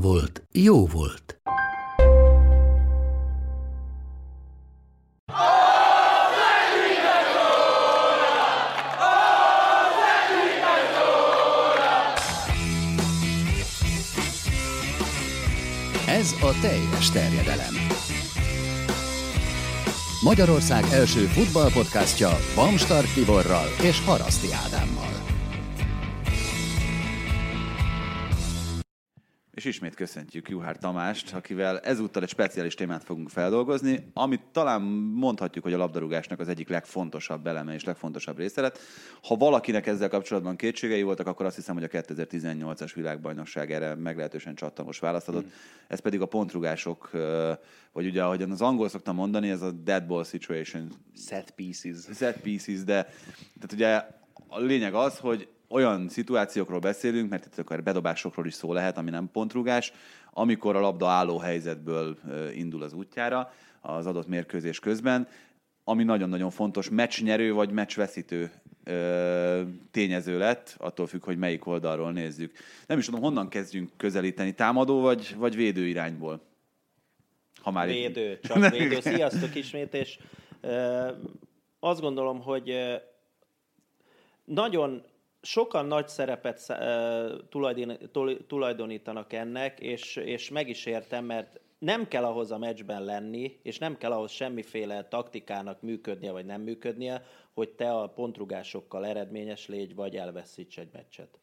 volt, jó volt. Ez a teljes terjedelem. Magyarország első futballpodcastja Bamstart Tiborral és Haraszti Ádámmal. Ismét köszöntjük Juhár Tamást, akivel ezúttal egy speciális témát fogunk feldolgozni, amit talán mondhatjuk, hogy a labdarúgásnak az egyik legfontosabb eleme és legfontosabb része lett. Ha valakinek ezzel kapcsolatban kétségei voltak, akkor azt hiszem, hogy a 2018-as világbajnokság erre meglehetősen csattamos választ adott. Mm. Ez pedig a pontrugások, vagy ugye, ahogyan az angol szoktam mondani, ez a dead ball situation. Set pieces. Set pieces, de tehát ugye a lényeg az, hogy olyan szituációkról beszélünk, mert itt akár bedobásokról is szó lehet, ami nem pontrugás, amikor a labda álló helyzetből indul az útjára az adott mérkőzés közben, ami nagyon-nagyon fontos, meccsnyerő vagy meccsveszítő tényező lett, attól függ, hogy melyik oldalról nézzük. Nem is tudom, honnan kezdjünk közelíteni, támadó vagy, vagy védő irányból? Ha már védő, itt... csak védő. Sziasztok ismét, és azt gondolom, hogy nagyon sokan nagy szerepet tulajdonítanak ennek, és, és meg is értem, mert nem kell ahhoz a meccsben lenni, és nem kell ahhoz semmiféle taktikának működnie, vagy nem működnie, hogy te a pontrugásokkal eredményes légy, vagy elveszíts egy meccset.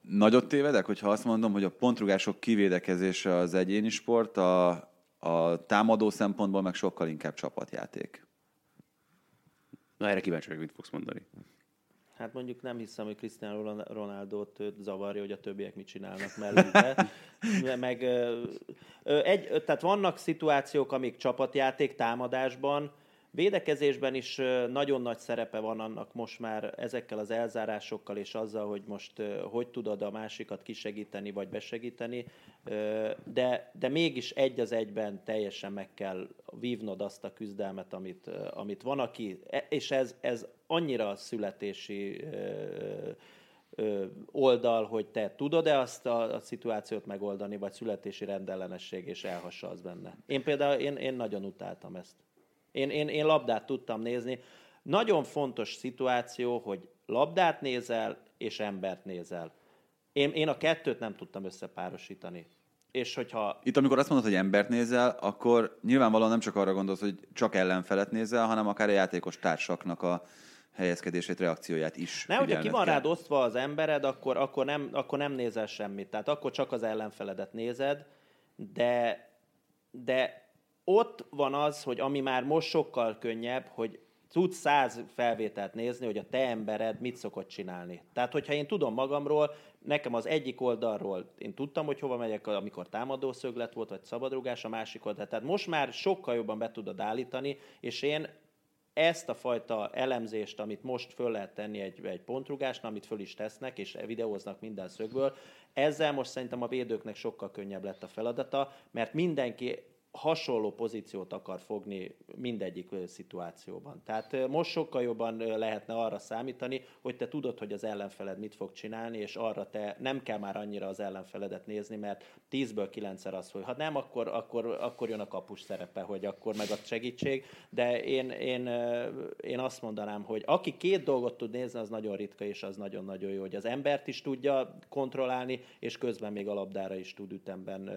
Nagyot tévedek, hogyha azt mondom, hogy a pontrugások kivédekezése az egyéni sport, a, a támadó szempontból meg sokkal inkább csapatjáték. Na erre kíváncsi vagyok, mit fogsz mondani. Hát mondjuk nem hiszem, hogy Cristiano Ronaldo-t zavarja, hogy a többiek mit csinálnak mellette. Meg, egy, tehát vannak szituációk, amik csapatjáték támadásban, Védekezésben is nagyon nagy szerepe van annak most már ezekkel az elzárásokkal és azzal, hogy most hogy tudod a másikat kisegíteni vagy besegíteni, de, de mégis egy az egyben teljesen meg kell vívnod azt a küzdelmet, amit, amit van, aki, e, és ez, ez annyira születési oldal, hogy te tudod-e azt a, a szituációt megoldani, vagy születési rendellenesség, és elhassalsz benne. Én például, én, én nagyon utáltam ezt. Én, én, én labdát tudtam nézni. Nagyon fontos szituáció, hogy labdát nézel, és embert nézel. Én, én a kettőt nem tudtam összepárosítani. És hogyha... Itt, amikor azt mondod, hogy embert nézel, akkor nyilvánvalóan nem csak arra gondolsz, hogy csak ellenfelet nézel, hanem akár a játékos társaknak a helyezkedését, reakcióját is. Nem, hogyha ki van rád osztva az embered, akkor, akkor, nem, akkor nem nézel semmit. Tehát akkor csak az ellenfeledet nézed, de, de ott van az, hogy ami már most sokkal könnyebb, hogy tudsz száz felvételt nézni, hogy a te embered mit szokott csinálni. Tehát, hogyha én tudom magamról, nekem az egyik oldalról én tudtam, hogy hova megyek, amikor támadó szöglet volt, vagy szabadrugás, a másik oldal. Tehát most már sokkal jobban be tudod állítani, és én ezt a fajta elemzést, amit most föl lehet tenni egy, egy pontrugásnál, amit föl is tesznek, és videóznak minden szögből, ezzel most szerintem a védőknek sokkal könnyebb lett a feladata, mert mindenki hasonló pozíciót akar fogni mindegyik szituációban. Tehát most sokkal jobban lehetne arra számítani, hogy te tudod, hogy az ellenfeled mit fog csinálni, és arra te nem kell már annyira az ellenfeledet nézni, mert 10-ből 9-szer az, hogy ha nem, akkor, akkor, akkor jön a kapus szerepe, hogy akkor meg a segítség, de én, én, én azt mondanám, hogy aki két dolgot tud nézni, az nagyon ritka, és az nagyon-nagyon jó, hogy az embert is tudja kontrollálni, és közben még a labdára is tud ütemben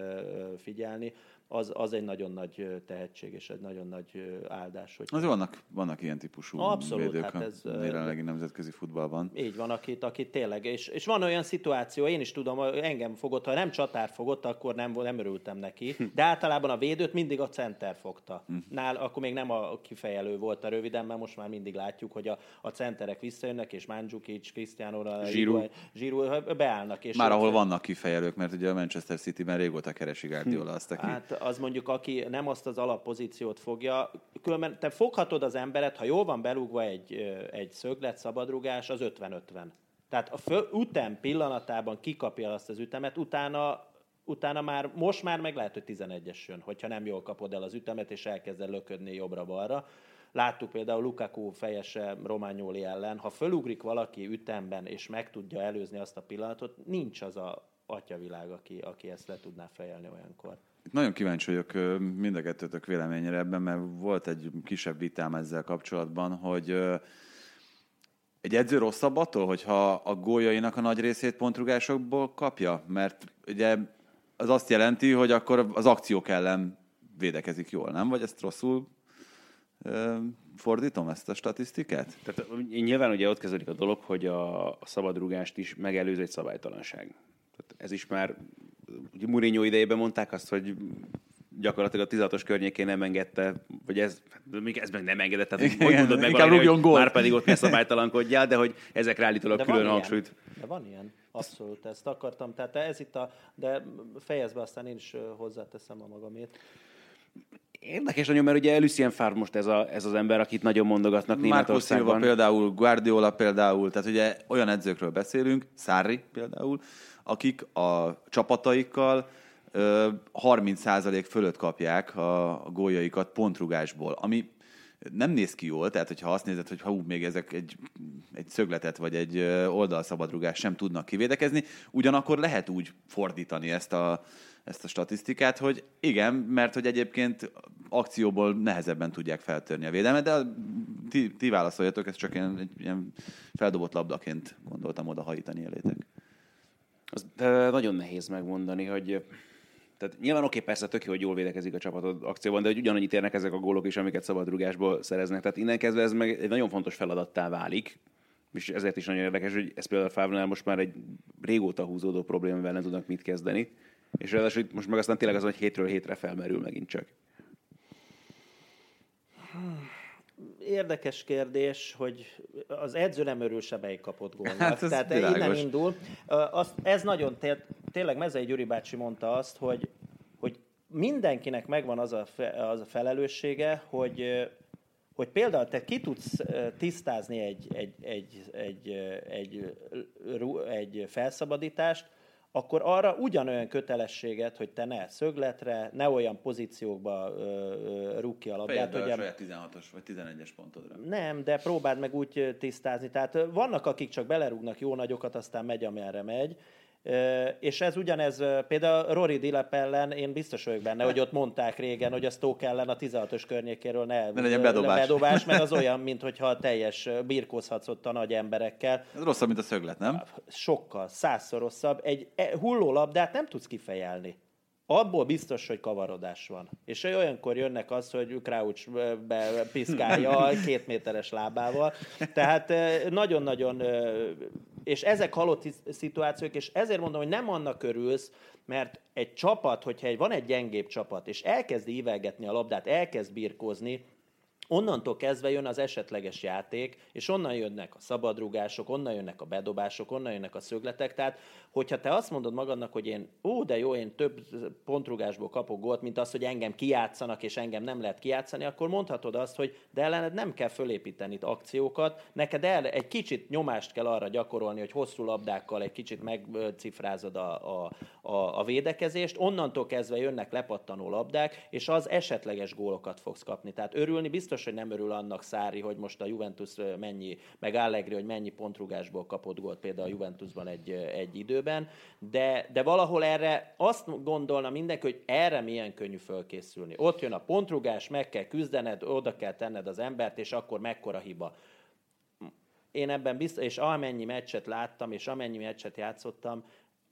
figyelni az, az egy nagyon nagy tehetség és egy nagyon nagy áldás. Hogy... Az vannak, vannak ilyen típusú Abszolút, védők hát a ez, jelenlegi nemzetközi futballban. Így van, akit, akit tényleg, és, és van olyan szituáció, én is tudom, engem fogott, ha nem csatár fogott, akkor nem, nem örültem neki, de általában a védőt mindig a center fogta. Hm. Nál, akkor még nem a kifejelő volt a röviden, mert most már mindig látjuk, hogy a, a centerek visszajönnek, és Mandzukic, Cristiano, Giroud. Giroud beállnak. És Már ahol vannak kifejelők, mert ugye a Manchester City-ben régóta keresi Guardiola azt, aki... Hát az mondjuk, aki nem azt az alappozíciót fogja, különben te foghatod az emberet, ha jól van belugva egy, egy szöglet, szabadrugás, az 50-50. Tehát a fő, ütem pillanatában kikapja azt az ütemet, utána utána már, most már meg lehet, hogy 11-es jön, hogyha nem jól kapod el az ütemet, és elkezded löködni jobbra-balra. Láttuk például Lukaku fejese Romagnoli ellen, ha fölugrik valaki ütemben, és meg tudja előzni azt a pillanatot, nincs az a atyavilág, aki, aki ezt le tudná fejelni olyankor. Nagyon kíváncsi vagyok mind a kettőtök véleményére ebben, mert volt egy kisebb vitám ezzel kapcsolatban, hogy egy edző rosszabb attól, hogyha a góljainak a nagy részét pontrugásokból kapja? Mert ugye az azt jelenti, hogy akkor az akciók ellen védekezik jól, nem? Vagy ezt rosszul fordítom, ezt a statisztikát? Tehát nyilván ugye ott kezdődik a dolog, hogy a, a szabadrugást is megelőz egy szabálytalanság. Ez is már, ugye Mourinho idejében mondták azt, hogy gyakorlatilag a 16-os környékén nem engedte, vagy ez, még ez meg nem engedett, tehát hogy Igen, mondod meg rúgjon hogy gólt. már pedig ott ne szabálytalankodjál, de hogy ezekre állítólag De külön hangsúlyt. Ilyen. De van ilyen. Abszolút, ezt akartam. Tehát ez itt a... De fejezd be, aztán én is hozzáteszem a magamét. Érdekes nagyon, mert ugye Lucien Favre most ez, a, ez az ember, akit nagyon mondogatnak Marco Silva Németországban. például, Guardiola például, tehát ugye olyan edzőkről beszélünk, Sarri például, akik a csapataikkal ö, 30% fölött kapják a, góljaikat pontrugásból, ami nem néz ki jól, tehát hogyha azt nézed, hogy hú, még ezek egy, egy szögletet vagy egy ö, oldalszabadrugás sem tudnak kivédekezni, ugyanakkor lehet úgy fordítani ezt a, ezt a statisztikát, hogy igen, mert hogy egyébként akcióból nehezebben tudják feltörni a védelmet, de a- ti, ti válaszoljatok, ezt csak ilyen, ilyen feldobott labdaként gondoltam oda hajítani elétek. Az de nagyon nehéz megmondani, hogy tehát nyilván oké, persze tök jó, hogy jól védekezik a csapatod akcióban, de hogy ugyanannyit érnek ezek a gólok is, amiket szabadrugásból szereznek. Tehát innen kezdve ez meg egy nagyon fontos feladattá válik, és ezért is nagyon érdekes, hogy ez például a Fávnál most már egy régóta húzódó probléma, amivel nem tudnak mit kezdeni. És ráadásul itt most meg aztán tényleg az, hogy hétről hétre felmerül megint csak. Érdekes kérdés, hogy az edző nem örül se melyik kapott gólnak. Hát ez Tehát világos. innen indul. Azt, ez nagyon, té- tényleg Mezei Gyuri bácsi mondta azt, hogy, hogy mindenkinek megvan az a, fe, az a felelőssége, hogy hogy például te ki tudsz tisztázni egy, egy, egy, egy, egy, egy felszabadítást, akkor arra ugyanolyan kötelességet, hogy te ne szögletre, ne olyan pozíciókba rúg ki a labdát. ugye- 16-os vagy 11-es pontodra. nem, de próbáld meg úgy tisztázni. Tehát vannak, akik csak belerúgnak jó nagyokat, aztán megy, amerre megy. És ez ugyanez, például Rory Dilep ellen, én biztos vagyok benne, hogy ott mondták régen, hogy a Stoke ellen a 16-os környékéről ne, Ne legyen bedobás. bedobás, mert az olyan, mintha teljes birkózhatsz ott a nagy emberekkel. Ez rosszabb, mint a szöglet, nem? Sokkal, százszor rosszabb. Egy e- hulló labdát nem tudsz kifejelni. Abból biztos, hogy kavarodás van. És olyankor jönnek az, hogy Crouch piszkálja a két méteres lábával. Tehát eh, nagyon-nagyon, és ezek halott szituációk, és ezért mondom, hogy nem annak örülsz, mert egy csapat, hogyha egy, van egy gyengébb csapat, és elkezd ívelgetni a labdát, elkezd birkózni, Onnantól kezdve jön az esetleges játék, és onnan jönnek a szabadrugások, onnan jönnek a bedobások, onnan jönnek a szögletek. Tehát, hogyha te azt mondod magadnak, hogy én, ó, de jó, én több pontrugásból kapok gólt, mint az, hogy engem kijátszanak, és engem nem lehet kijátszani, akkor mondhatod azt, hogy de ellened nem kell fölépíteni itt akciókat, neked el, egy kicsit nyomást kell arra gyakorolni, hogy hosszú labdákkal egy kicsit megcifrázod a, a, a, a védekezést, onnantól kezdve jönnek lepattanó labdák, és az esetleges gólokat fogsz kapni. Tehát örülni biztos, hogy nem örül annak Szári, hogy most a Juventus mennyi, meg Allegri, hogy mennyi pontrugásból kapott gólt például a Juventusban egy, egy időben, de, de valahol erre azt gondolna mindenki, hogy erre milyen könnyű fölkészülni. Ott jön a pontrugás, meg kell küzdened, oda kell tenned az embert, és akkor mekkora hiba én ebben biztos, és amennyi meccset láttam, és amennyi meccset játszottam,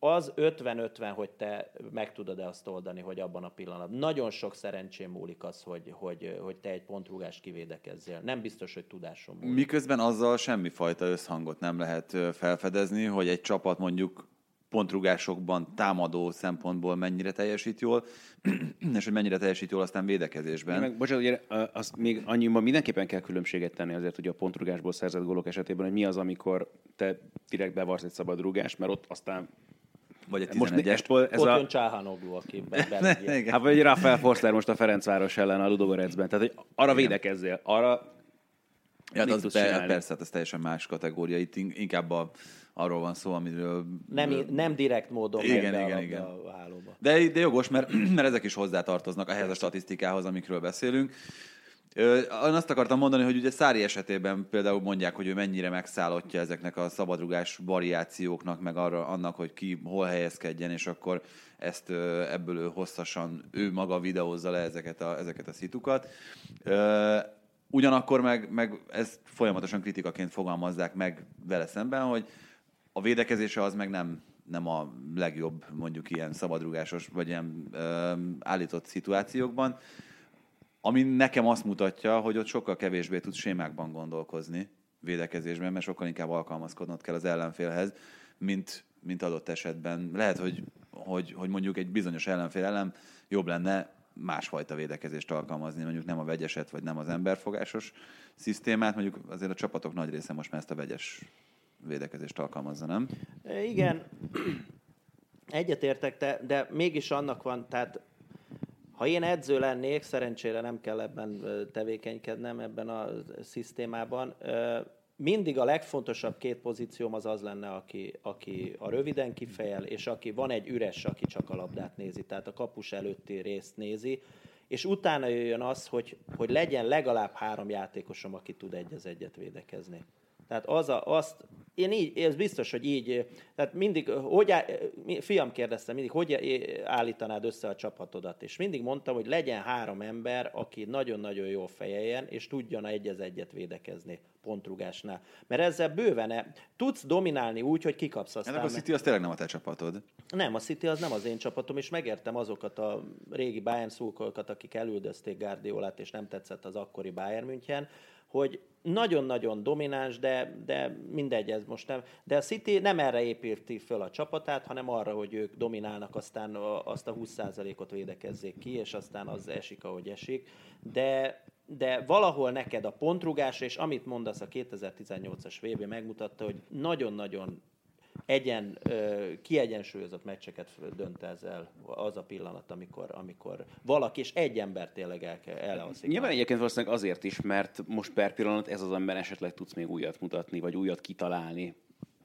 az 50-50, hogy te meg tudod-e azt oldani, hogy abban a pillanatban. Nagyon sok szerencsém múlik az, hogy, hogy, hogy te egy pontrúgást kivédekezzél. Nem biztos, hogy tudásom múlik. Miközben azzal semmifajta összhangot nem lehet felfedezni, hogy egy csapat mondjuk pontrugásokban, támadó szempontból mennyire teljesít jól, és hogy mennyire teljesít jól aztán védekezésben. Meg, bocsánat, ugye, azt még annyiban mindenképpen kell különbséget tenni azért, hogy a pontrugásból szerzett gólok esetében, hogy mi az, amikor te direkt bevarsz egy szabad rúgást, mert ott aztán Vagy egy most 11-est. ebből ez Ott a, jön Csáhanoglu, aki be-. Igen. Hát vagy Rafael Forster most a Ferencváros ellen a Ludogorecben. Tehát, hogy arra védekezzél, arra Ja, de mit az tudsz be, persze, hát ez teljesen más kategória. Itt in- inkább a, arról van szó, amiről... Nem, nem direkt módon Igen, igen, a igen. a hálóba. De, de jogos, mert, mert ezek is hozzátartoznak ehhez a statisztikához, amikről beszélünk. Ö, azt akartam mondani, hogy ugye Szári esetében például mondják, hogy ő mennyire megszállottja ezeknek a szabadrugás variációknak, meg arra, annak, hogy ki hol helyezkedjen, és akkor ezt ö, ebből ő hosszasan, ő maga videózza le ezeket a, ezeket a szitukat. Ö, Ugyanakkor meg, meg ezt folyamatosan kritikaként fogalmazzák meg vele szemben, hogy a védekezése az meg nem, nem a legjobb mondjuk ilyen szabadrugásos vagy ilyen ö, állított szituációkban, ami nekem azt mutatja, hogy ott sokkal kevésbé tud sémákban gondolkozni védekezésben, mert sokkal inkább alkalmazkodnod kell az ellenfélhez, mint, mint adott esetben. Lehet, hogy, hogy, hogy mondjuk egy bizonyos ellenfél ellen jobb lenne másfajta védekezést alkalmazni, mondjuk nem a vegyeset, vagy nem az emberfogásos szisztémát, mondjuk azért a csapatok nagy része most már ezt a vegyes védekezést alkalmazza, nem? Igen, egyetértek, de, de mégis annak van, tehát ha én edző lennék, szerencsére nem kell ebben tevékenykednem, ebben a szisztémában, mindig a legfontosabb két pozícióm az az lenne, aki, aki a röviden kifejel, és aki van egy üres, aki csak a labdát nézi, tehát a kapus előtti részt nézi, és utána jöjjön az, hogy, hogy legyen legalább három játékosom, aki tud egy az egyet védekezni. Tehát az a, azt, én így, ez biztos, hogy így, tehát mindig, hogy, á- fiam kérdezte mindig, hogy állítanád össze a csapatodat, és mindig mondtam, hogy legyen három ember, aki nagyon-nagyon jól fejeljen, és tudjon egy az egyet védekezni pontrugásnál. Mert ezzel bőven e- tudsz dominálni úgy, hogy kikapsz aztán. Ennek a City az tényleg nem a te csapatod. Nem, a City az nem az én csapatom, és megértem azokat a régi Bayern szurkolókat, akik elüldözték Guardiolát, és nem tetszett az akkori Bayern München, hogy nagyon-nagyon domináns, de, de mindegy, ez most nem. De a City nem erre építi föl a csapatát, hanem arra, hogy ők dominálnak, aztán azt a 20%-ot védekezzék ki, és aztán az esik, ahogy esik. De, de valahol neked a pontrugás, és amit mondasz, a 2018-as VB megmutatta, hogy nagyon-nagyon egyen, kiegyensúlyozott meccseket dönt ezzel az a pillanat, amikor, amikor valaki, és egy ember tényleg el, elalszik. Nyilván egyébként valószínűleg azért is, mert most per pillanat ez az ember esetleg tudsz még újat mutatni, vagy újat kitalálni.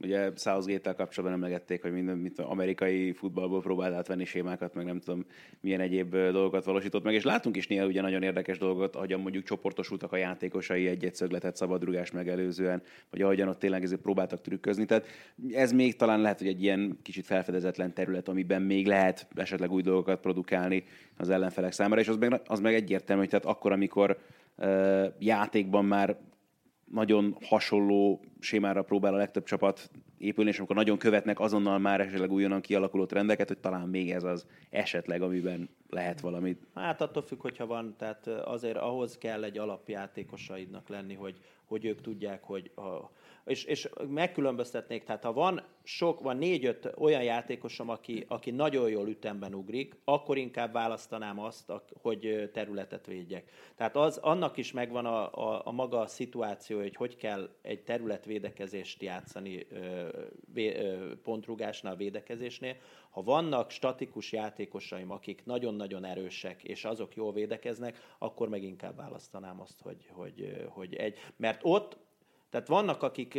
Ugye Southgate-tel kapcsolatban emlegették, hogy minden mint amerikai futballból próbált átvenni sémákat, meg nem tudom milyen egyéb dolgokat valósított meg, és látunk is néha ugye nagyon érdekes dolgot, ahogyan mondjuk csoportosultak a játékosai egy-egy szögletet szabadrugás megelőzően, vagy ahogyan ott tényleg próbáltak trükközni. Tehát ez még talán lehet, hogy egy ilyen kicsit felfedezetlen terület, amiben még lehet esetleg új dolgokat produkálni az ellenfelek számára, és az meg, az meg egyértelmű, hogy tehát akkor, amikor játékban már nagyon hasonló sémára próbál a legtöbb csapat épülni, és amikor nagyon követnek azonnal már esetleg újonnan kialakuló trendeket, hogy talán még ez az esetleg, amiben lehet valamit. Hát attól függ, hogyha van, tehát azért ahhoz kell egy alapjátékosaidnak lenni, hogy, hogy ők tudják, hogy a, és, és megkülönböztetnék, tehát ha van sok, van négy-öt olyan játékosom, aki, aki nagyon jól ütemben ugrik, akkor inkább választanám azt, hogy területet védjek. Tehát az, annak is megvan a, a, a maga szituáció, hogy hogy kell egy területvédekezést játszani ö, vé, ö, pontrugásnál, védekezésnél. Ha vannak statikus játékosaim, akik nagyon-nagyon erősek, és azok jól védekeznek, akkor meg inkább választanám azt, hogy, hogy, hogy egy... Mert ott tehát vannak, akik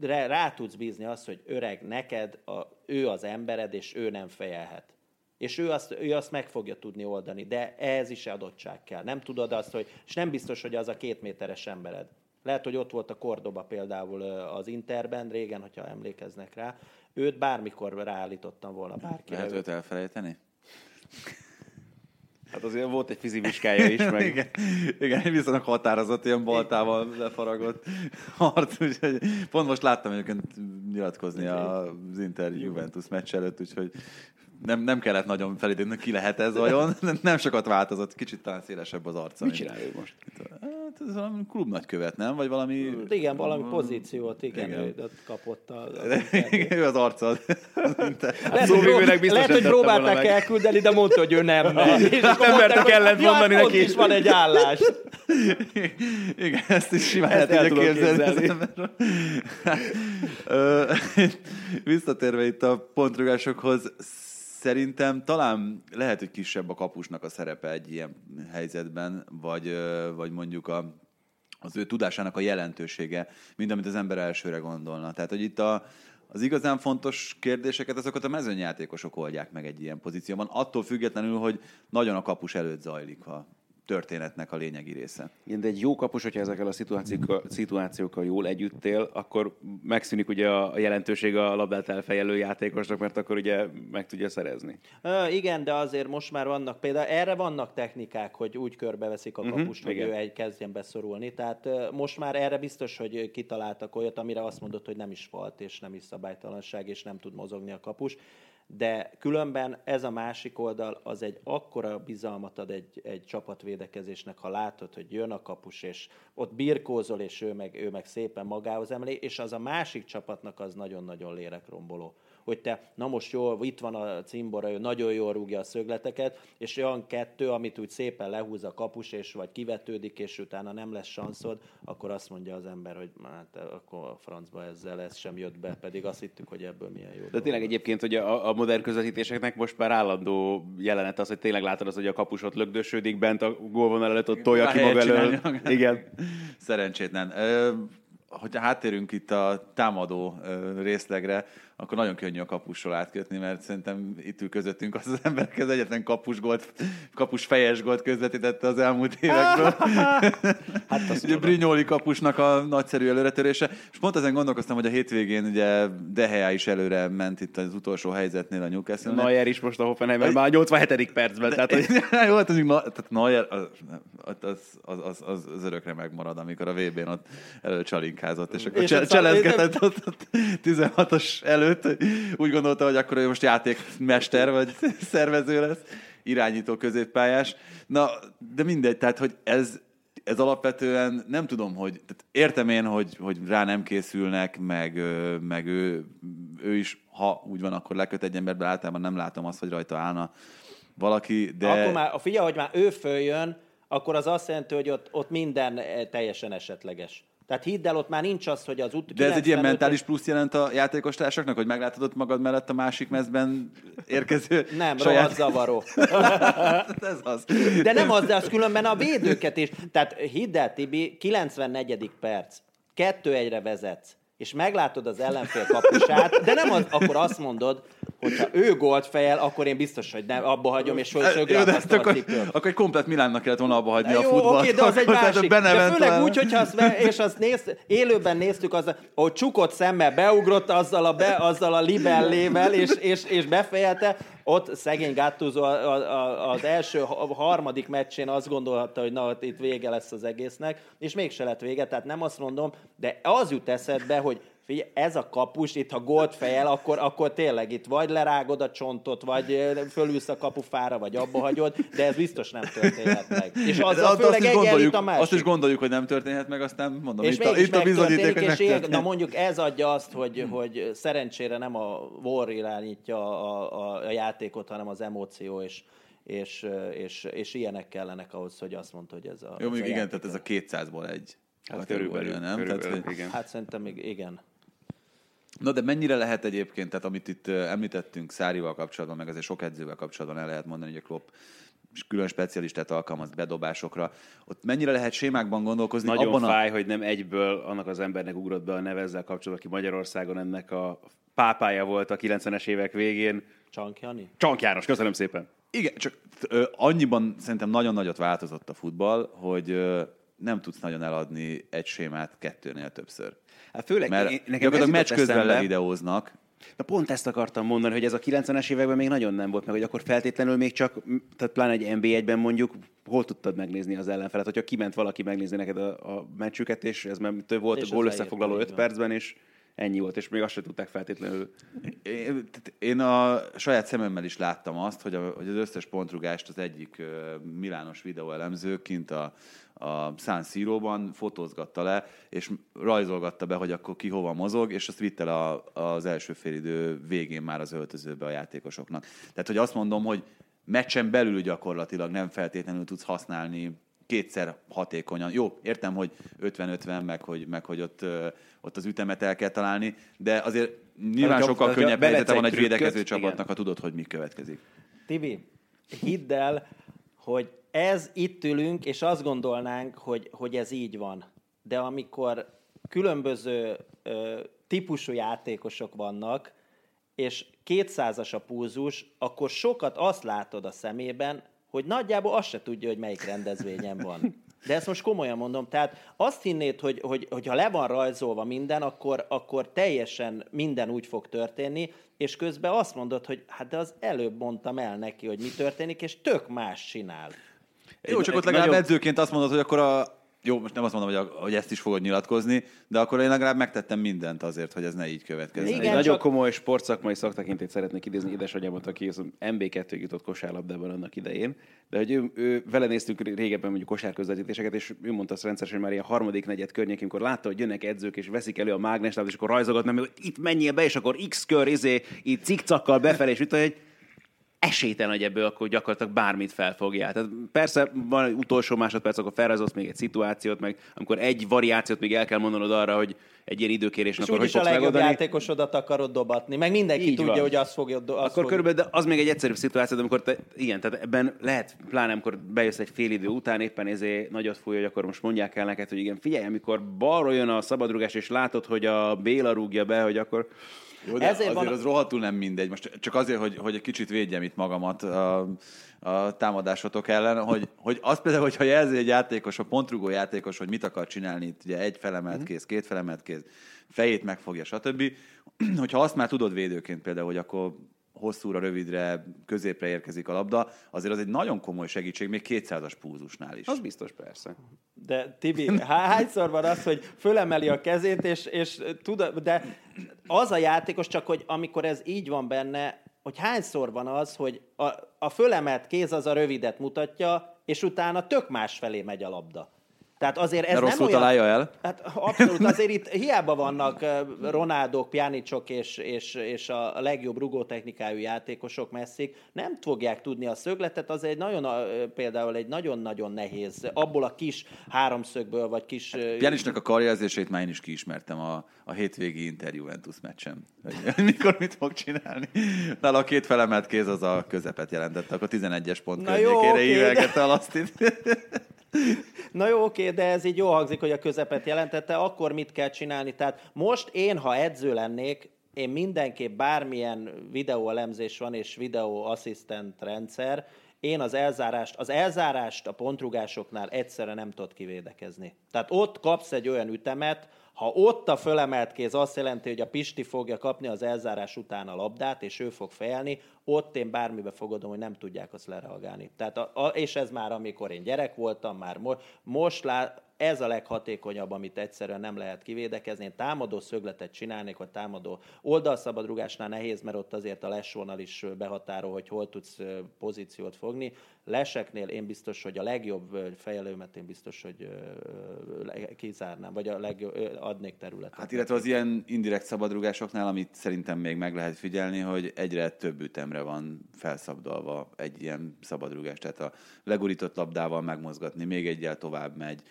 rá, rá tudsz bízni azt, hogy öreg, neked a, ő az embered, és ő nem fejelhet. És ő azt, ő azt meg fogja tudni oldani, de ehhez is adottság kell. Nem tudod azt, hogy, és nem biztos, hogy az a két méteres embered. Lehet, hogy ott volt a Cordoba például az Interben, régen, hogyha emlékeznek rá. Őt bármikor ráállítottam volna bárkire. Lehet őt elfelejteni? Hát azért volt egy fizimiskája is, meg... igen, igen, viszonylag határozott, ilyen baltával lefaragott harc, úgyhogy pont most láttam egyébként nyilatkozni az Inter Juventus meccs előtt, úgyhogy nem, nem kellett nagyon felidézni, ki lehet ez vajon. Nem sokat változott, kicsit talán szélesebb az arca. Mit csinál ő most? Hát ez valami klub nagykövet, nem? Vagy valami... Igen, valami pozíciót, igen, Igen. Ő kapott a, ő az arca. Lehet, hogy, lehet, hogy próbálták meg. elküldeni, de mondta, hogy ő nem. És Nem mertek ellent mondani neki. Is van egy állás. Igen, ezt is simán Ezt el tudom képzelni. Visszatérve itt a pontrugásokhoz, szerintem talán lehet, hogy kisebb a kapusnak a szerepe egy ilyen helyzetben, vagy, vagy mondjuk a, az ő tudásának a jelentősége, mint amit az ember elsőre gondolna. Tehát, hogy itt a, az igazán fontos kérdéseket azokat a mezőnyjátékosok oldják meg egy ilyen pozícióban, attól függetlenül, hogy nagyon a kapus előtt zajlik a történetnek a lényegi része. Igen, de egy jó kapus, hogyha ezekkel a szituációkkal, szituációkkal jól együtt él, akkor megszűnik ugye a jelentőség a labdát elfejelő játékosnak, mert akkor ugye meg tudja szerezni. Ö, igen, de azért most már vannak például, erre vannak technikák, hogy úgy körbeveszik a kapust, hogy igen. ő egy kezdjen beszorulni. Tehát most már erre biztos, hogy kitaláltak olyat, amire azt mondod, hogy nem is volt, és nem is szabálytalanság, és nem tud mozogni a kapus. De különben ez a másik oldal, az egy akkora bizalmat ad egy, egy csapatvédekezésnek, ha látod, hogy jön a kapus, és ott birkózol, és ő meg, ő meg szépen magához emeli, és az a másik csapatnak az nagyon-nagyon lélekromboló hogy te, na most jó, itt van a cimbora, ő nagyon jól rúgja a szögleteket, és olyan kettő, amit úgy szépen lehúz a kapus, és vagy kivetődik, és utána nem lesz sanszod, akkor azt mondja az ember, hogy hát akkor a francba ezzel ez sem jött be, pedig azt hittük, hogy ebből milyen jó. De dolog tényleg egyébként, hogy a, a modern közvetítéseknek most már állandó jelenet az, hogy tényleg látod az, hogy a kapus ott lögdösödik bent a gólvonal előtt, ott tolja ki maga elől. Igen. Szerencsétlen. Ö, hogyha háttérünk itt a támadó részlegre, akkor nagyon könnyű a kapusról átkötni, mert szerintem itt ül közöttünk az az ember, aki az egyetlen kapus, gólt, kapus fejes gólt közvetítette az elmúlt évekből. Hát ugye. Brignoli kapusnak a nagyszerű előretörése. És pont ezen gondolkoztam, hogy a hétvégén ugye Deheá is előre ment itt az utolsó helyzetnél a newcastle Neuer is most a Hoffenheimben már a 87. percben. Tehát, hogy Jó, hát az, tehát Neuer, az, az, az, az, az, örökre megmarad, amikor a VB-n ott előcsalinkázott, és akkor És cselezgetett ott, ott 16-os előtt, úgy gondolta, hogy akkor ő most játékmester, vagy szervező lesz, irányító középpályás. Na, de mindegy, tehát, hogy ez, ez alapvetően nem tudom, hogy tehát értem én, hogy, hogy rá nem készülnek, meg, meg ő, ő is, ha úgy van, akkor leköt egy emberbe, általában nem látom azt, hogy rajta állna valaki. De... Akkor már, figyelj, hogy már ő följön, akkor az azt jelenti, hogy ott, ott minden eh, teljesen esetleges. Tehát hidd el, ott már nincs az, hogy az ut- De ez egy ilyen 95 mentális plusz jelent a játékostársaknak, hogy meglátod magad mellett a másik mezben érkező Nem, saját... zavaró. ez az. De nem az, de az különben a védőket is. Tehát hidd el, Tibi, 94. perc, kettő egyre vezetsz, és meglátod az ellenfél kapusát, de nem az, akkor azt mondod, hogyha ő gólt fejel, akkor én biztos, hogy nem, abba hagyom, és Jó, de a akkor, akkor egy komplet Milánnak kellett volna abba hagyni a Jó, futballt. oké, de az egy a másik. De főleg úgy, hogyha azt, és azt néz, élőben néztük, az, hogy csukott szemmel beugrott azzal a, be, azzal a libellével, és, és, és befejelte, ott szegény Gattuso a- a- a- az első, a harmadik meccsén azt gondolhatta, hogy na, itt vége lesz az egésznek, és mégse lett vége, tehát nem azt mondom, de az jut eszedbe, hogy Figyelj, ez a kapus, itt ha gólt fejel, akkor, akkor tényleg itt vagy lerágod a csontot, vagy fölülsz a kapufára, vagy abba hagyod, de ez biztos nem történhet meg. És De azzal azt, azt, főleg is a másik. azt is gondoljuk, hogy nem történhet meg, aztán mondom, és itt a, mégis itt a bizonyíték, hogy megtörtént. na mondjuk ez adja azt, hogy, hogy szerencsére nem a vor irányítja a, a, a játékot, hanem az emóció, és, és, és, és ilyenek kellenek ahhoz, hogy azt mondta, hogy ez a Jó, ez a mondjuk igen, tehát ez a 200-ból egy. hát kategória, körülbelül, nem? körülbelül, Tehát, hogy- igen. Hát szerintem még igen. Na de mennyire lehet egyébként, tehát amit itt említettünk Szárival kapcsolatban, meg azért sok edzővel kapcsolatban el lehet mondani, hogy a Klopp és külön specialistát alkalmaz bedobásokra. Ott mennyire lehet sémákban gondolkozni Nagyon abban a... fáj, hogy nem egyből annak az embernek ugrott be a neve ezzel kapcsolatban, aki Magyarországon ennek a pápája volt a 90-es évek végén. Csank Jani? Csank János, köszönöm szépen. Igen, csak ö, annyiban szerintem nagyon nagyot változott a futball, hogy ö, nem tudsz nagyon eladni egy sémát kettőnél többször. Hát főleg Mert én- nekem gyakorlatilag meccs közben levideóznak, Na pont ezt akartam mondani, hogy ez a 90-es években még nagyon nem volt meg, hogy akkor feltétlenül még csak, tehát pláne egy NB1-ben mondjuk, hol tudtad megnézni az ellenfelet, hogyha kiment valaki megnézni neked a, a meccsüket, és ez már több volt És a gól összefoglaló leírta, 5 így van. percben, és ennyi volt, és még azt se tudták feltétlenül. Én, én a saját szememmel is láttam azt, hogy, a, hogy az összes pontrugást az egyik ö, Milános videóelemző kint a, a San Siro-ban fotózgatta le, és rajzolgatta be, hogy akkor ki hova mozog, és azt vitte le a, az első félidő végén már az öltözőbe a játékosoknak. Tehát, hogy azt mondom, hogy meccsen belül gyakorlatilag nem feltétlenül tudsz használni kétszer hatékonyan. Jó, értem, hogy 50-50, meg hogy, meg hogy ott, ott az ütemet el kell találni, de azért nyilván hogyha- sokkal könnyebb helyzete van egy egy védekező trükköt, csapatnak, igen. ha tudod, hogy mi következik. Tibi, hidd el, hogy ez itt ülünk, és azt gondolnánk, hogy, hogy ez így van. De amikor különböző ö, típusú játékosok vannak, és 200-as a pulzus, akkor sokat azt látod a szemében, hogy nagyjából azt se tudja, hogy melyik rendezvényen van. De ezt most komolyan mondom, tehát azt hinnéd, hogy, hogy, hogy ha le van rajzolva minden, akkor, akkor teljesen minden úgy fog történni, és közben azt mondod, hogy hát de az előbb mondtam el neki, hogy mi történik, és tök más csinál. Jó, Egy- csak egy ott legalább nagyobb- edzőként azt mondod, hogy akkor a... Jó, most nem azt mondom, hogy, a, hogy ezt is fogod nyilatkozni, de akkor én legalább megtettem mindent azért, hogy ez ne így következzen. Igen, Egy nagyon csak- komoly sportszakmai szaktekintét szeretnék idézni édesanyámat, aki az MB2 jutott kosárlabdában annak idején, de hogy ő, ő vele néztünk régebben mondjuk kosárközvetítéseket, és ő mondta azt rendszeresen, hogy már ilyen harmadik negyed környékén, amikor látta, hogy jönnek edzők, és veszik elő a mágneslábot, és akkor rajzogat, mert hogy itt menjél be, és akkor X kör, izé, így cikcakkal befelé, és itt hogy esélytelen, hogy ebből akkor gyakorlatilag bármit felfogjál. Tehát persze van utolsó másodperc, akkor felrajzolsz még egy szituációt, meg amikor egy variációt még el kell mondanod arra, hogy egy ilyen időkérésen És akkor hogy úgyis a fogsz legjobb megoldani. játékosodat akarod dobatni, meg mindenki Így tudja, van. hogy azt fogja... Azt Akkor fogja. körülbelül, de az még egy egyszerűbb szituáció, de amikor te, igen, tehát ebben lehet, pláne amikor bejössz egy fél idő után, éppen ezért nagyot fúj, hogy akkor most mondják el neked, hogy igen, figyelj, amikor balról jön a szabadrugás, és látod, hogy a Béla rúgja be, hogy akkor Jó, de Ezért azért van- az rohadtul nem mindegy. Most csak azért, hogy, hogy egy kicsit védjem itt magamat a, a támadásotok ellen, hogy, hogy az például, hogyha jelzi egy játékos, a pontrugó játékos, hogy mit akar csinálni, itt ugye egy felemelt kéz, két felemelt kéz, fejét megfogja, stb. Hogyha azt már tudod védőként például, hogy akkor hosszúra, rövidre, középre érkezik a labda, azért az egy nagyon komoly segítség, még 200-as púzusnál is. az biztos persze. De Tibi, há- hányszor van az, hogy fölemeli a kezét, és, és tud, de az a játékos csak, hogy amikor ez így van benne, hogy hányszor van az, hogy a, a fölemelt kéz az a rövidet mutatja, és utána tök más felé megy a labda. Tehát azért ez De nem rosszul olyan... találja el? Hát abszolút, azért itt hiába vannak Ronaldok, Pjanicsok és, és, és a legjobb rugótechnikájú játékosok messzik, nem fogják tudni a szögletet, az egy nagyon, például egy nagyon-nagyon nehéz, abból a kis háromszögből, vagy kis... eh, Janisnak a karjelzését már én is kiismertem a, a hétvégi Inter Juventus meccsen. Hogy mikor mit fog csinálni. Nála a két felemelt kéz az a közepet jelentette, akkor 11-es pont Na jó, környékére oké, de- ívelgette a lasztit. Na jó, oké, de ez így jó hangzik, hogy a közepet jelentette, akkor mit kell csinálni? Tehát most én, ha edző lennék, én mindenképp bármilyen videóelemzés van és videóasszisztent rendszer, én az elzárást, az elzárást a pontrugásoknál egyszerre nem tudod kivédekezni. Tehát ott kapsz egy olyan ütemet, ha ott a fölemelt kéz azt jelenti, hogy a Pisti fogja kapni az elzárás után a labdát, és ő fog fejelni, ott én bármibe fogadom, hogy nem tudják azt lereagálni. Tehát a, a, és ez már amikor én gyerek voltam, már mo, most lá, ez a leghatékonyabb, amit egyszerűen nem lehet kivédekezni. Én támadó szögletet csinálnék, vagy támadó oldalszabadrugásnál nehéz, mert ott azért a lesvonal is behatárol, hogy hol tudsz pozíciót fogni. Leseknél én biztos, hogy a legjobb fejelőmet én biztos, hogy kizárnám, vagy a legjobb, adnék területet. Hát illetve az ilyen indirekt szabadrugásoknál, amit szerintem még meg lehet figyelni, hogy egyre több ütemre van felszabdalva egy ilyen szabadrugás. Tehát a legurított labdával megmozgatni, még egyel tovább megy,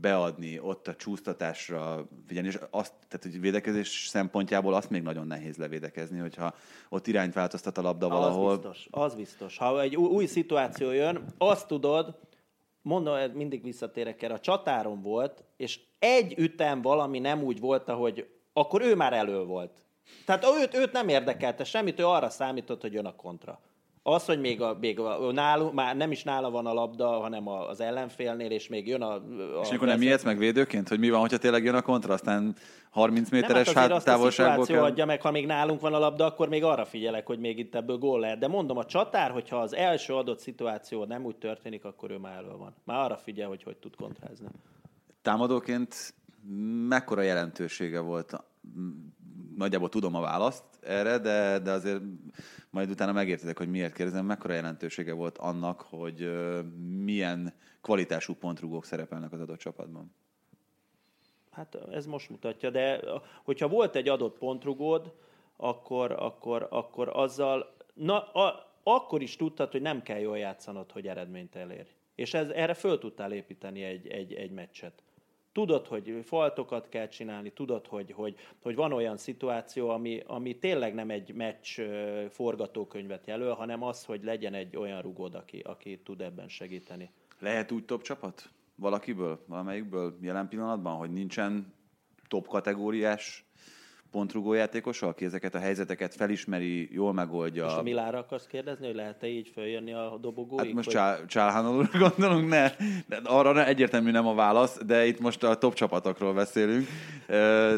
beadni, ott a csúsztatásra figyelni, és azt, tehát hogy védekezés szempontjából azt még nagyon nehéz levédekezni, hogyha ott irányt változtat a labda valahol. Az biztos, az biztos. Ha egy új, új szituáció jön, azt tudod, mondom, mindig visszatérek erre, a csatáron volt, és egy ütem valami nem úgy volt, ahogy akkor ő már elő volt. Tehát őt, őt nem érdekelte semmit, ő arra számított, hogy jön a kontra. Az, hogy még, a, még a, nálunk, már nem is nála van a labda, hanem az ellenfélnél, és még jön a... a és amikor nem ijedsz meg védőként, hogy mi van, hogyha tényleg jön a kontra, aztán 30 méteres nem, hát hát távolságból kell... adja meg, ha még nálunk van a labda, akkor még arra figyelek, hogy még itt ebből gól lehet. De mondom, a csatár, hogyha az első adott szituáció nem úgy történik, akkor ő már elő van. Már arra figyel, hogy hogy tud kontrázni. Támadóként mekkora jelentősége volt nagyjából tudom a választ erre, de, de azért majd utána megértedek, hogy miért kérdezem, mekkora jelentősége volt annak, hogy milyen kvalitású pontrugók szerepelnek az adott csapatban. Hát ez most mutatja, de hogyha volt egy adott pontrugód, akkor, akkor, akkor azzal, na, a, akkor is tudtad, hogy nem kell jól játszanod, hogy eredményt elérj. És ez, erre föl tudtál építeni egy, egy, egy meccset. Tudod, hogy faltokat kell csinálni, tudod, hogy, hogy, hogy van olyan szituáció, ami, ami tényleg nem egy meccs forgatókönyvet jelöl, hanem az, hogy legyen egy olyan rugód, aki, aki tud ebben segíteni. Lehet úgy top csapat? Valakiből, valamelyikből jelen pillanatban, hogy nincsen top kategóriás pontrugó játékos, aki ezeket a helyzeteket felismeri, jól megoldja. És a Milára akarsz kérdezni, hogy lehet-e így följönni a dobogóig? Hát most vagy... Csálhánul gondolunk, ne, de arra ne, egyértelmű nem a válasz, de itt most a top csapatokról beszélünk.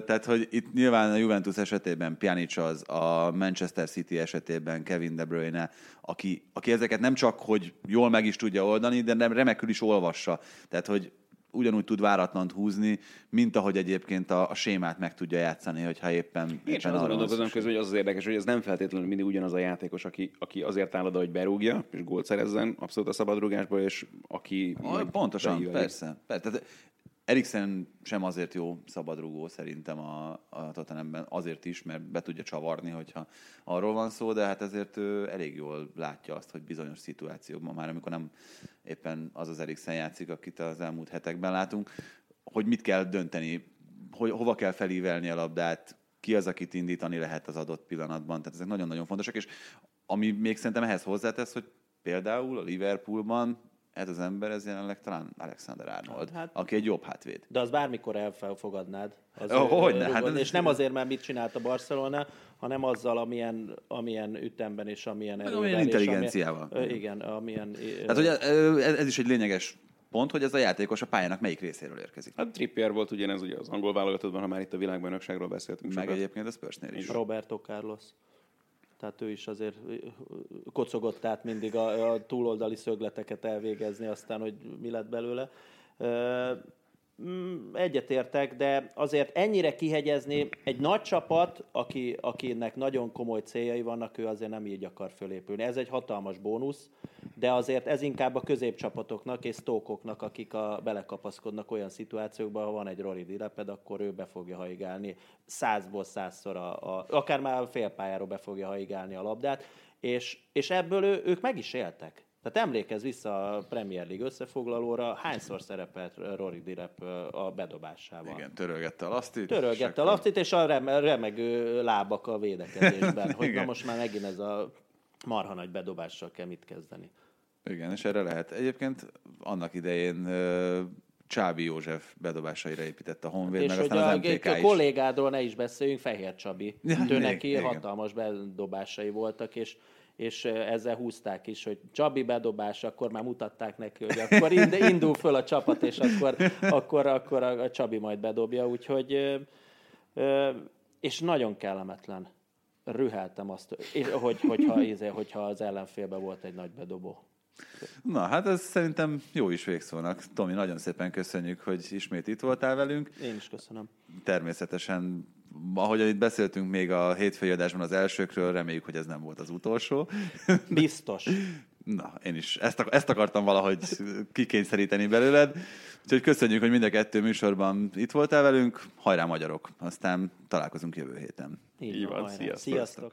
Tehát, hogy itt nyilván a Juventus esetében Pjanic az, a Manchester City esetében Kevin De Bruyne, aki, aki ezeket nem csak, hogy jól meg is tudja oldani, de nem remekül is olvassa. Tehát, hogy ugyanúgy tud váratlant húzni, mint ahogy egyébként a, a sémát meg tudja játszani, hogyha éppen, Én éppen arra gondolkozom közben, hogy az az érdekes, hogy ez nem feltétlenül mindig ugyanaz a játékos, aki, aki azért áll oda, hogy berúgja, és gólt szerezzen abszolút a szabadrugásból, és aki... Ah, pontosan, persze. persze. Tehát Eriksen sem azért jó szabadrugó szerintem a, a Tottenhamben, azért is, mert be tudja csavarni, hogyha arról van szó, de hát ezért ő elég jól látja azt, hogy bizonyos szituációkban, már amikor nem éppen az az Eriksen játszik, akit az elmúlt hetekben látunk, hogy mit kell dönteni, hogy hova kell felívelni a labdát, ki az, akit indítani lehet az adott pillanatban. Tehát ezek nagyon-nagyon fontosak, és ami még szerintem ehhez hozzátesz, hogy például a Liverpoolban ez az ember, ez jelenleg talán Alexander Arnold, hát, aki egy jobb hátvéd. De az bármikor elfogadnád. Az oh, hogy ne, hát és nem azért, mert mit csinált a Barcelona, hanem azzal, amilyen, amilyen ütemben és amilyen erővel. Amilyen intelligenciával. Amilyen, igen, amilyen... Hát ugye ez, ez is egy lényeges pont, hogy ez a játékos a pályának melyik részéről érkezik. Hát Trippier volt ugyanez ugye az angol válogatottban, ha már itt a világbajnokságról beszéltünk. Meg sokat. egyébként a Spursnél is. Roberto Carlos tehát ő is azért kocogott át mindig a, a túloldali szögleteket elvégezni, aztán, hogy mi lett belőle. Mm, egyetértek, de azért ennyire kihegyezni, egy nagy csapat, aki, akinek nagyon komoly céljai vannak, ő azért nem így akar fölépülni. Ez egy hatalmas bónusz, de azért ez inkább a középcsapatoknak és sztókoknak, akik a, belekapaszkodnak olyan szituációkba, ha van egy Rory Dileped, akkor ő be fogja haigálni százból százszor, a, a, akár már a félpályáról be fogja haigálni a labdát, és, és ebből ő, ők meg is éltek. Tehát emlékezz vissza a Premier League összefoglalóra, hányszor szerepelt Rory Direp a bedobásával. Igen, törölgette a lasztit. Törölgette a lasztit, és a remegő lábak a védekezésben. hogy na most már megint ez a marha nagy bedobással kell mit kezdeni. Igen, és erre lehet. Egyébként annak idején Csábi József bedobásaira épített a Honvéd, és meg aztán a, az MTK a kollégádról ne is beszéljünk, Fehér Csabi. Ja, ő neki igen. hatalmas bedobásai voltak, és és ezzel húzták is, hogy Csabi bedobás, akkor már mutatták neki, hogy akkor indul föl a csapat, és akkor, akkor, akkor a Csabi majd bedobja, úgyhogy és nagyon kellemetlen. Rüheltem azt, hogy, hogyha, izé, hogyha az ellenfélben volt egy nagy bedobó. Na, hát ez szerintem jó is végszónak. Tomi, nagyon szépen köszönjük, hogy ismét itt voltál velünk. Én is köszönöm. Természetesen ahogyan itt beszéltünk még a hétfői adásban az elsőkről, reméljük, hogy ez nem volt az utolsó. Biztos. Na, én is ezt, ezt akartam valahogy kikényszeríteni belőled. Úgyhogy köszönjük, hogy mind a kettő műsorban itt voltál velünk. Hajrá magyarok! Aztán találkozunk jövő héten. Így van, sziasztok! sziasztok.